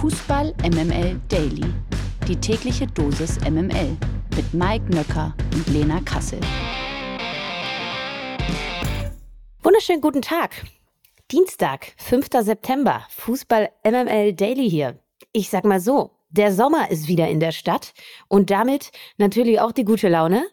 Fußball MML Daily. Die tägliche Dosis MML mit Mike Nöcker und Lena Kassel. Wunderschönen guten Tag. Dienstag, 5. September. Fußball MML Daily hier. Ich sag mal so, der Sommer ist wieder in der Stadt und damit natürlich auch die gute Laune.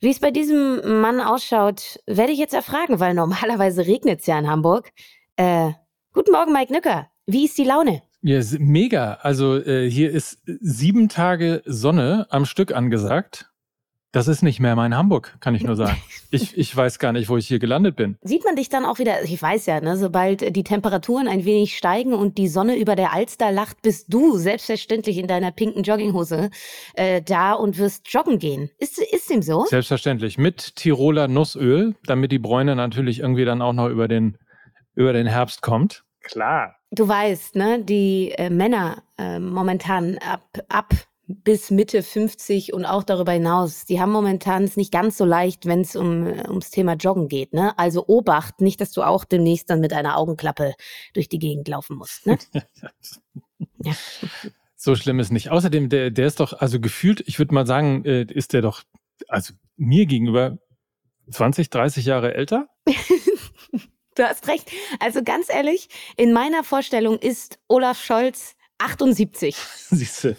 Wie es bei diesem Mann ausschaut, werde ich jetzt erfragen, weil normalerweise regnet es ja in Hamburg. Äh, guten Morgen, Mike Nücker. Wie ist die Laune? Ja, mega. Also äh, hier ist sieben Tage Sonne am Stück angesagt. Das ist nicht mehr mein Hamburg, kann ich nur sagen. Ich, ich weiß gar nicht, wo ich hier gelandet bin. Sieht man dich dann auch wieder, ich weiß ja, ne, sobald die Temperaturen ein wenig steigen und die Sonne über der Alster lacht, bist du selbstverständlich in deiner pinken Jogginghose äh, da und wirst joggen gehen. Ist, ist dem so? Selbstverständlich. Mit Tiroler Nussöl, damit die Bräune natürlich irgendwie dann auch noch über den, über den Herbst kommt. Klar. Du weißt, ne, die äh, Männer äh, momentan ab, ab bis Mitte 50 und auch darüber hinaus, die haben momentan es nicht ganz so leicht, wenn es um, ums Thema Joggen geht. Ne? Also Obacht, nicht, dass du auch demnächst dann mit einer Augenklappe durch die Gegend laufen musst. Ne? ja. So schlimm ist nicht. Außerdem, der, der ist doch, also gefühlt, ich würde mal sagen, äh, ist der doch, also mir gegenüber 20, 30 Jahre älter. du hast recht. Also ganz ehrlich, in meiner Vorstellung ist Olaf Scholz 78. Siehst du.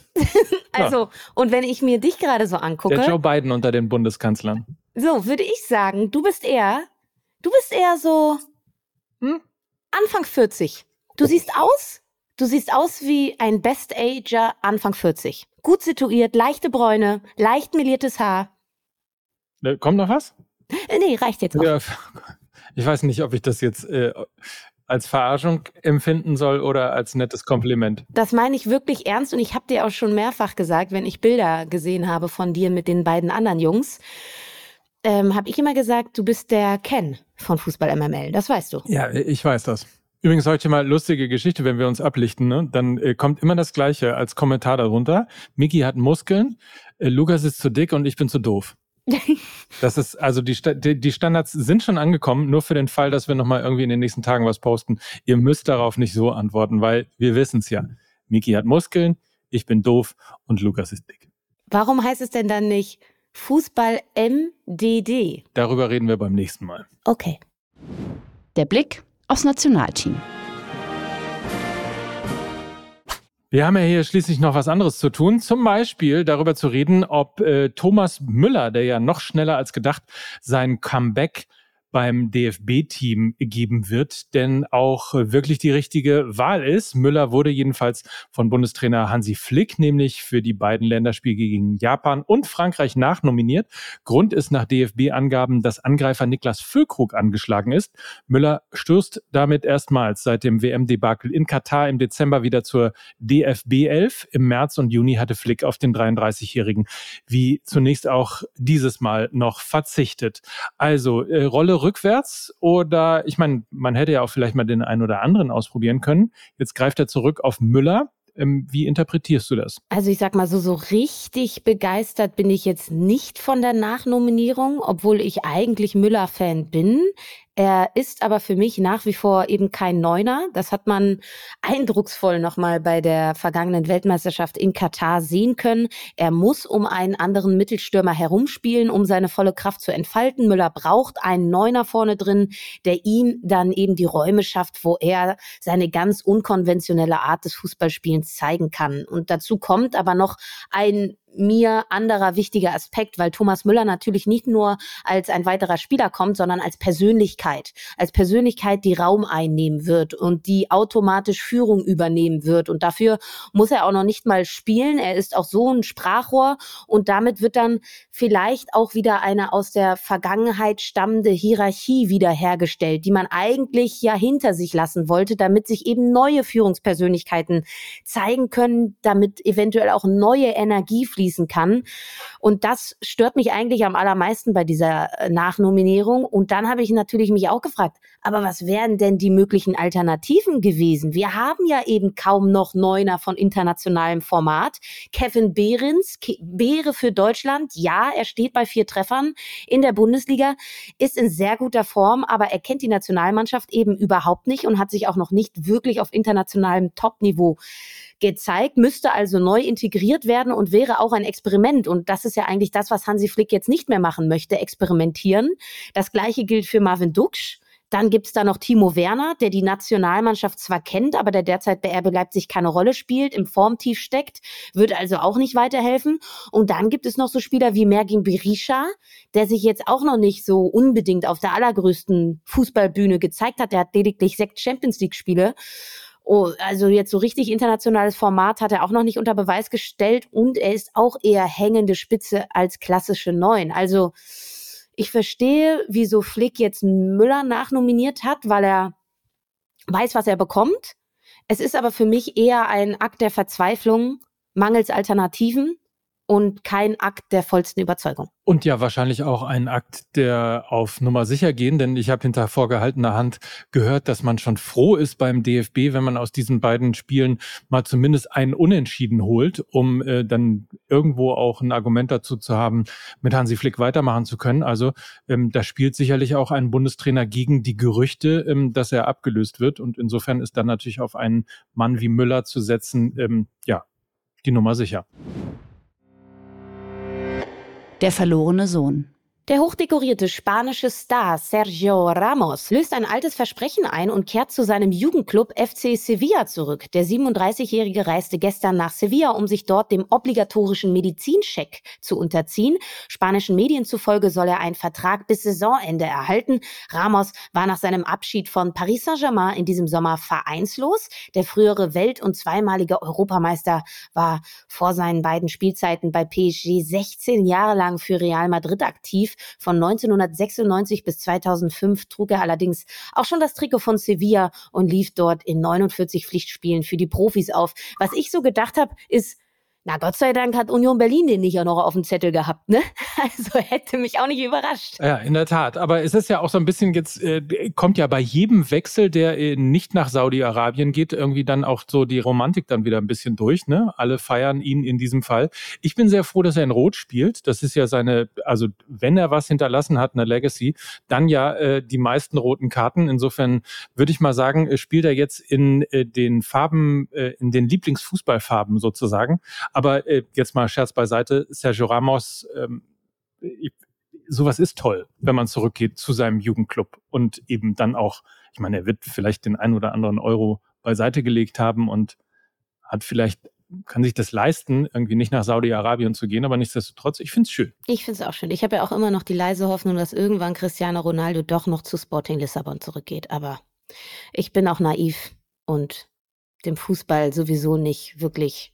also, ja. und wenn ich mir dich gerade so angucke. Der Joe Biden unter den Bundeskanzlern. So, würde ich sagen, du bist eher, du bist eher so hm? Anfang 40. Du oh. siehst aus, du siehst aus wie ein Best-Ager Anfang 40. Gut situiert, leichte Bräune, leicht meliertes Haar. Äh, kommt noch was? Äh, nee, reicht jetzt auch. Ja, ich weiß nicht, ob ich das jetzt äh, als Verarschung empfinden soll oder als nettes Kompliment. Das meine ich wirklich ernst und ich habe dir auch schon mehrfach gesagt, wenn ich Bilder gesehen habe von dir mit den beiden anderen Jungs, ähm, habe ich immer gesagt, du bist der Ken von Fußball MML. Das weißt du. Ja, ich weiß das. Übrigens heute mal lustige Geschichte, wenn wir uns ablichten, ne? dann äh, kommt immer das Gleiche als Kommentar darunter. Miki hat Muskeln, äh, Lukas ist zu dick und ich bin zu doof. Das ist, also die, die Standards sind schon angekommen, nur für den Fall, dass wir nochmal irgendwie in den nächsten Tagen was posten. Ihr müsst darauf nicht so antworten, weil wir wissen es ja. Miki hat Muskeln, ich bin doof und Lukas ist dick. Warum heißt es denn dann nicht Fußball MDD? Darüber reden wir beim nächsten Mal. Okay. Der Blick aufs Nationalteam. Wir haben ja hier schließlich noch was anderes zu tun, zum Beispiel darüber zu reden, ob äh, Thomas Müller, der ja noch schneller als gedacht sein Comeback beim DFB-Team geben wird, denn auch wirklich die richtige Wahl ist. Müller wurde jedenfalls von Bundestrainer Hansi Flick nämlich für die beiden Länderspiele gegen Japan und Frankreich nachnominiert. Grund ist nach DFB-Angaben, dass Angreifer Niklas Füllkrug angeschlagen ist. Müller stößt damit erstmals seit dem WM-Debakel in Katar im Dezember wieder zur DFB 11. Im März und Juni hatte Flick auf den 33-Jährigen wie zunächst auch dieses Mal noch verzichtet. Also äh, Rolle rückwärts oder ich meine, man hätte ja auch vielleicht mal den einen oder anderen ausprobieren können. Jetzt greift er zurück auf Müller. Ähm, wie interpretierst du das? Also ich sag mal so, so richtig begeistert bin ich jetzt nicht von der Nachnominierung, obwohl ich eigentlich Müller-Fan bin. Er ist aber für mich nach wie vor eben kein Neuner. Das hat man eindrucksvoll nochmal bei der vergangenen Weltmeisterschaft in Katar sehen können. Er muss um einen anderen Mittelstürmer herumspielen, um seine volle Kraft zu entfalten. Müller braucht einen Neuner vorne drin, der ihm dann eben die Räume schafft, wo er seine ganz unkonventionelle Art des Fußballspielens zeigen kann. Und dazu kommt aber noch ein mir anderer wichtiger Aspekt, weil Thomas Müller natürlich nicht nur als ein weiterer Spieler kommt, sondern als Persönlichkeit, als Persönlichkeit, die Raum einnehmen wird und die automatisch Führung übernehmen wird. Und dafür muss er auch noch nicht mal spielen. Er ist auch so ein Sprachrohr und damit wird dann vielleicht auch wieder eine aus der Vergangenheit stammende Hierarchie wiederhergestellt, die man eigentlich ja hinter sich lassen wollte, damit sich eben neue Führungspersönlichkeiten zeigen können, damit eventuell auch neue Energie fließen kann. Und das stört mich eigentlich am allermeisten bei dieser äh, Nachnominierung. Und dann habe ich natürlich mich auch gefragt, aber was wären denn die möglichen Alternativen gewesen? Wir haben ja eben kaum noch Neuner von internationalem Format. Kevin Behrens, Beere für Deutschland, ja, er steht bei vier Treffern in der Bundesliga, ist in sehr guter Form, aber er kennt die Nationalmannschaft eben überhaupt nicht und hat sich auch noch nicht wirklich auf internationalem Topniveau gezeigt, müsste also neu integriert werden und wäre auch ein Experiment. Und das ist ja eigentlich das, was Hansi Flick jetzt nicht mehr machen möchte, experimentieren. Das gleiche gilt für Marvin Duksch. Dann gibt's da noch Timo Werner, der die Nationalmannschaft zwar kennt, aber der derzeit bei RB Leipzig keine Rolle spielt, im Formtief steckt, wird also auch nicht weiterhelfen. Und dann gibt es noch so Spieler wie Mergin Berisha, der sich jetzt auch noch nicht so unbedingt auf der allergrößten Fußballbühne gezeigt hat. Der hat lediglich sechs Champions League Spiele. Oh, also jetzt so richtig internationales Format hat er auch noch nicht unter Beweis gestellt und er ist auch eher hängende Spitze als klassische Neun. Also ich verstehe, wieso Flick jetzt Müller nachnominiert hat, weil er weiß, was er bekommt. Es ist aber für mich eher ein Akt der Verzweiflung, mangels Alternativen und kein Akt der vollsten Überzeugung. Und ja, wahrscheinlich auch ein Akt der auf Nummer sicher gehen, denn ich habe hinter vorgehaltener Hand gehört, dass man schon froh ist beim DFB, wenn man aus diesen beiden Spielen mal zumindest einen Unentschieden holt, um äh, dann irgendwo auch ein Argument dazu zu haben, mit Hansi Flick weitermachen zu können. Also ähm, da spielt sicherlich auch ein Bundestrainer gegen die Gerüchte, ähm, dass er abgelöst wird. Und insofern ist dann natürlich auf einen Mann wie Müller zu setzen, ähm, ja, die Nummer sicher. Der verlorene Sohn. Der hochdekorierte spanische Star Sergio Ramos löst ein altes Versprechen ein und kehrt zu seinem Jugendclub FC Sevilla zurück. Der 37-Jährige reiste gestern nach Sevilla, um sich dort dem obligatorischen Medizincheck zu unterziehen. Spanischen Medien zufolge soll er einen Vertrag bis Saisonende erhalten. Ramos war nach seinem Abschied von Paris Saint-Germain in diesem Sommer vereinslos. Der frühere Welt- und zweimalige Europameister war vor seinen beiden Spielzeiten bei PSG 16 Jahre lang für Real Madrid aktiv. Von 1996 bis 2005 trug er allerdings auch schon das Trikot von Sevilla und lief dort in 49 Pflichtspielen für die Profis auf. Was ich so gedacht habe, ist, na, Gott sei Dank hat Union Berlin den nicht auch noch auf dem Zettel gehabt, ne? Also hätte mich auch nicht überrascht. Ja, in der Tat. Aber es ist ja auch so ein bisschen jetzt, äh, kommt ja bei jedem Wechsel, der äh, nicht nach Saudi-Arabien geht, irgendwie dann auch so die Romantik dann wieder ein bisschen durch, ne? Alle feiern ihn in diesem Fall. Ich bin sehr froh, dass er in Rot spielt. Das ist ja seine, also wenn er was hinterlassen hat, eine Legacy, dann ja äh, die meisten roten Karten. Insofern würde ich mal sagen, äh, spielt er jetzt in äh, den Farben, in den Lieblingsfußballfarben sozusagen aber äh, jetzt mal Scherz beiseite, Sergio Ramos, ähm, ich, sowas ist toll, wenn man zurückgeht zu seinem Jugendclub und eben dann auch, ich meine, er wird vielleicht den ein oder anderen Euro beiseite gelegt haben und hat vielleicht kann sich das leisten, irgendwie nicht nach Saudi-Arabien zu gehen, aber nichtsdestotrotz, ich finde es schön. Ich finde es auch schön. Ich habe ja auch immer noch die leise Hoffnung, dass irgendwann Cristiano Ronaldo doch noch zu Sporting Lissabon zurückgeht. Aber ich bin auch naiv und dem Fußball sowieso nicht wirklich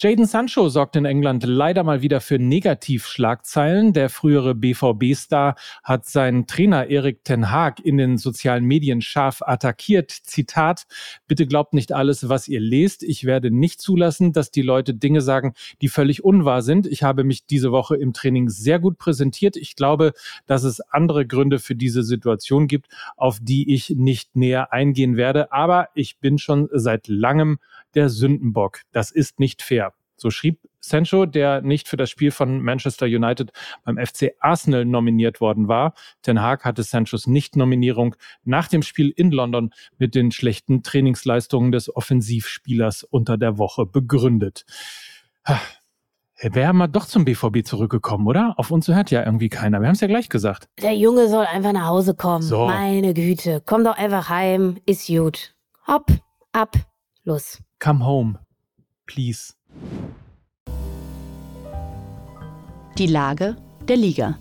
Jaden Sancho sorgt in England leider mal wieder für Negativschlagzeilen. Der frühere BVB-Star hat seinen Trainer Erik Ten Haag in den sozialen Medien scharf attackiert. Zitat, bitte glaubt nicht alles, was ihr lest. Ich werde nicht zulassen, dass die Leute Dinge sagen, die völlig unwahr sind. Ich habe mich diese Woche im Training sehr gut präsentiert. Ich glaube, dass es andere Gründe für diese Situation gibt, auf die ich nicht näher eingehen werde. Aber ich bin schon seit langem der Sündenbock. Das ist nicht fair. So schrieb Sancho, der nicht für das Spiel von Manchester United beim FC Arsenal nominiert worden war. Ten Hag hatte Sanchos Nicht-Nominierung nach dem Spiel in London mit den schlechten Trainingsleistungen des Offensivspielers unter der Woche begründet. Wäre mal doch zum BVB zurückgekommen, oder? Auf uns hört ja irgendwie keiner. Wir haben es ja gleich gesagt. Der Junge soll einfach nach Hause kommen. So. Meine Güte. Komm doch einfach heim. Ist gut. Hopp, ab, los. Come home, please. Die Lage der Liga.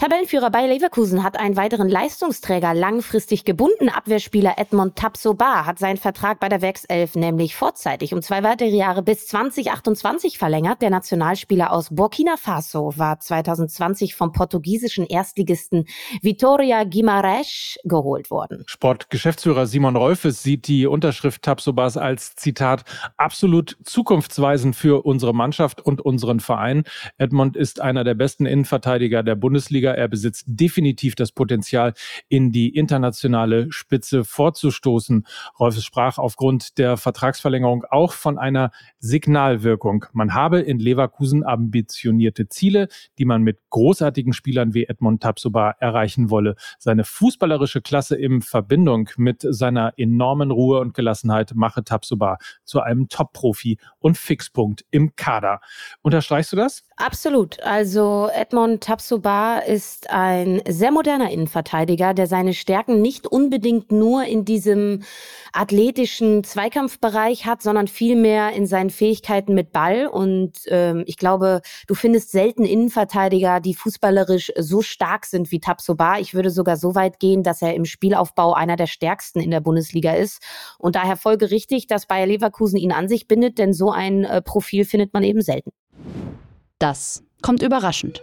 Tabellenführer Bayer Leverkusen hat einen weiteren Leistungsträger langfristig gebunden. Abwehrspieler Edmond Tapsoba hat seinen Vertrag bei der Werkself nämlich vorzeitig um zwei weitere Jahre bis 2028 verlängert. Der Nationalspieler aus Burkina Faso war 2020 vom portugiesischen Erstligisten Vitoria Guimarães geholt worden. Sportgeschäftsführer Simon Rolfes sieht die Unterschrift Tapsobas als Zitat absolut zukunftsweisend für unsere Mannschaft und unseren Verein. Edmond ist einer der besten Innenverteidiger der Bundesliga. Er besitzt definitiv das Potenzial, in die internationale Spitze vorzustoßen. Rolfes sprach aufgrund der Vertragsverlängerung auch von einer Signalwirkung. Man habe in Leverkusen ambitionierte Ziele, die man mit großartigen Spielern wie Edmond Tapsoba erreichen wolle. Seine fußballerische Klasse in Verbindung mit seiner enormen Ruhe und Gelassenheit mache Tapsoba zu einem Top-Profi und Fixpunkt im Kader. Unterstreichst du das? Absolut. Also Edmond Tapsoba ist ein sehr moderner Innenverteidiger, der seine Stärken nicht unbedingt nur in diesem athletischen Zweikampfbereich hat, sondern vielmehr in seinen Fähigkeiten mit Ball. Und ähm, ich glaube, du findest selten Innenverteidiger, die fußballerisch so stark sind wie Tapsoba. Ich würde sogar so weit gehen, dass er im Spielaufbau einer der stärksten in der Bundesliga ist. Und daher folgerichtig, dass Bayer Leverkusen ihn an sich bindet, denn so ein äh, Profil findet man eben selten. Das kommt überraschend.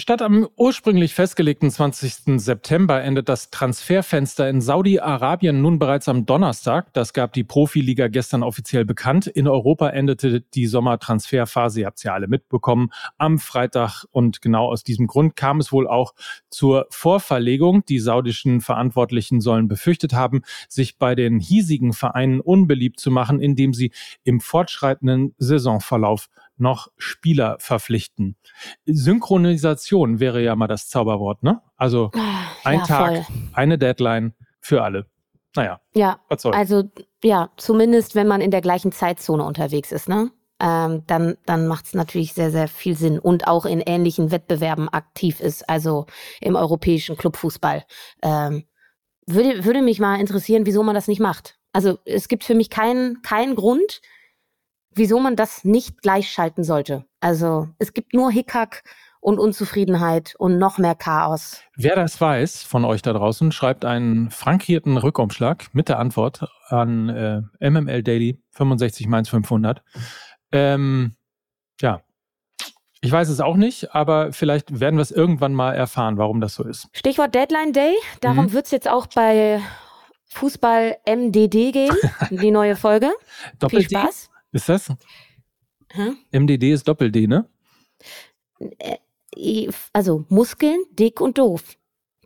Statt am ursprünglich festgelegten 20. September endet das Transferfenster in Saudi-Arabien nun bereits am Donnerstag. Das gab die Profiliga gestern offiziell bekannt. In Europa endete die Sommertransferphase, ihr habt es ja alle mitbekommen, am Freitag. Und genau aus diesem Grund kam es wohl auch zur Vorverlegung. Die saudischen Verantwortlichen sollen befürchtet haben, sich bei den hiesigen Vereinen unbeliebt zu machen, indem sie im fortschreitenden Saisonverlauf noch Spieler verpflichten. Synchronisation wäre ja mal das Zauberwort, ne? Also ein ja, Tag, voll. eine Deadline für alle. Naja, Ja, was soll's. also ja, zumindest wenn man in der gleichen Zeitzone unterwegs ist, ne? Ähm, dann dann macht es natürlich sehr, sehr viel Sinn und auch in ähnlichen Wettbewerben aktiv ist, also im europäischen Clubfußball. Ähm, würde, würde mich mal interessieren, wieso man das nicht macht. Also es gibt für mich keinen keinen Grund, wieso man das nicht gleichschalten sollte. Also es gibt nur Hickhack und Unzufriedenheit und noch mehr Chaos. Wer das weiß von euch da draußen, schreibt einen frankierten Rückumschlag mit der Antwort an äh, MML Daily 65 Mainz 500. Ähm, ja, ich weiß es auch nicht, aber vielleicht werden wir es irgendwann mal erfahren, warum das so ist. Stichwort Deadline Day. Darum Mhm. wird's jetzt auch bei Fußball MDD gehen, die neue Folge. Viel Doppel-D? Spaß. Ist das? Hä? MDD ist Doppel-D, ne? I- Also Muskeln, dick und doof.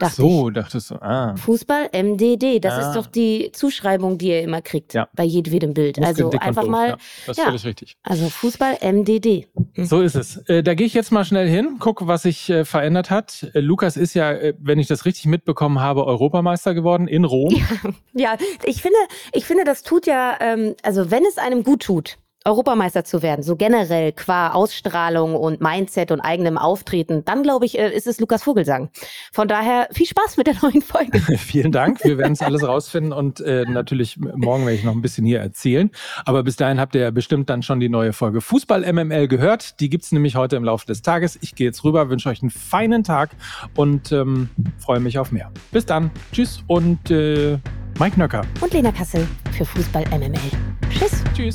Ach Dachte so, dachtest du. Ah. ich. Fußball MDD, das Ah. ist doch die Zuschreibung, die ihr immer kriegt Ja. bei jedem Bild. Also einfach mal, Ja, das ist ja. völlig richtig. also Fußball MDD. So ist es. Äh, da gehe ich jetzt mal schnell hin, gucke, was sich äh, verändert hat. Äh, Lukas ist ja, äh, wenn ich das richtig mitbekommen habe, Europameister geworden in Rom. Ja, ich finde, ich finde, das tut ja, ähm, also wenn es einem gut tut, Europameister zu werden, so generell qua Ausstrahlung und Mindset und eigenem Auftreten, dann glaube ich, äh, ist es Lukas Vogelsang. Von daher viel Spaß mit der neuen Folge. Vielen Dank. Wir werden es alles rausfinden und äh, natürlich morgen werde ich noch ein bisschen hier erzählen. Aber bis dahin habt ihr ja bestimmt dann schon die neue Folge Fußball MML gehört. Die gibt's nämlich heute im Laufe des Tages. Ich gehe jetzt rüber, wünsche euch einen feinen Tag und ähm, freue mich auf mehr. Bis dann. Tschüss und äh, Mike Nöcker. Und Lena Kassel für Fußball MML. Tschüss. Tschüss.